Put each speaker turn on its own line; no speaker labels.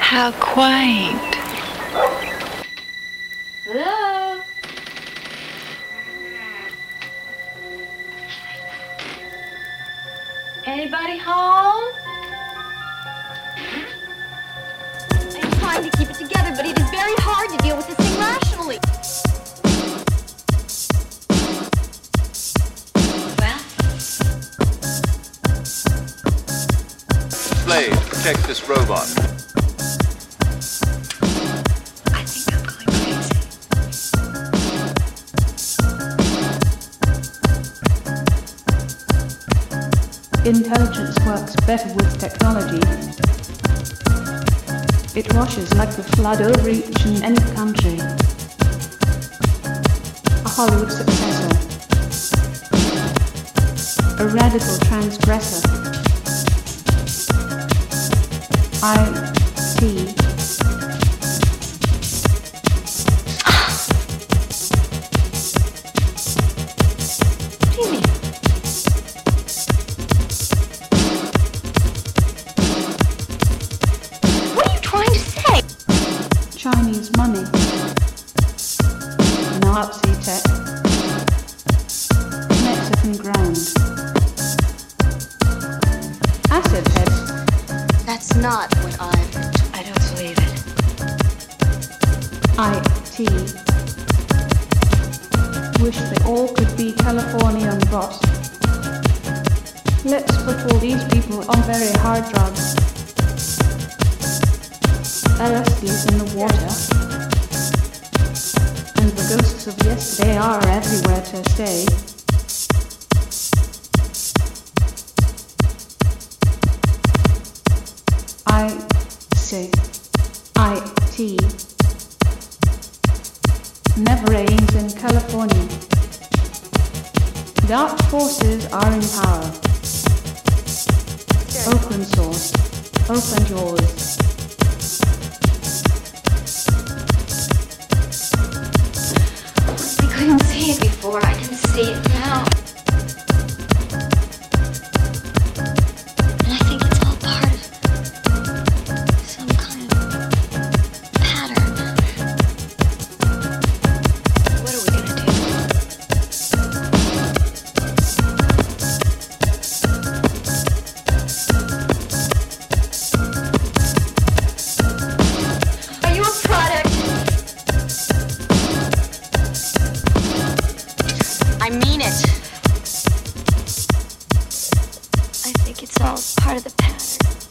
How quaint.
Anybody home?
I'm trying to keep it together, but it is very hard to deal with this thing rationally.
Slade, protect this robot.
Intelligence works better with technology. It washes like the flood over each and any country. A Hollywood successor. A radical transgressor. I T LSD's in the water. Of yesterday are everywhere to stay. I say IT never rains in California. Dark forces are in power. Open source. Open yours.
I can see it Think it's all part of the pattern.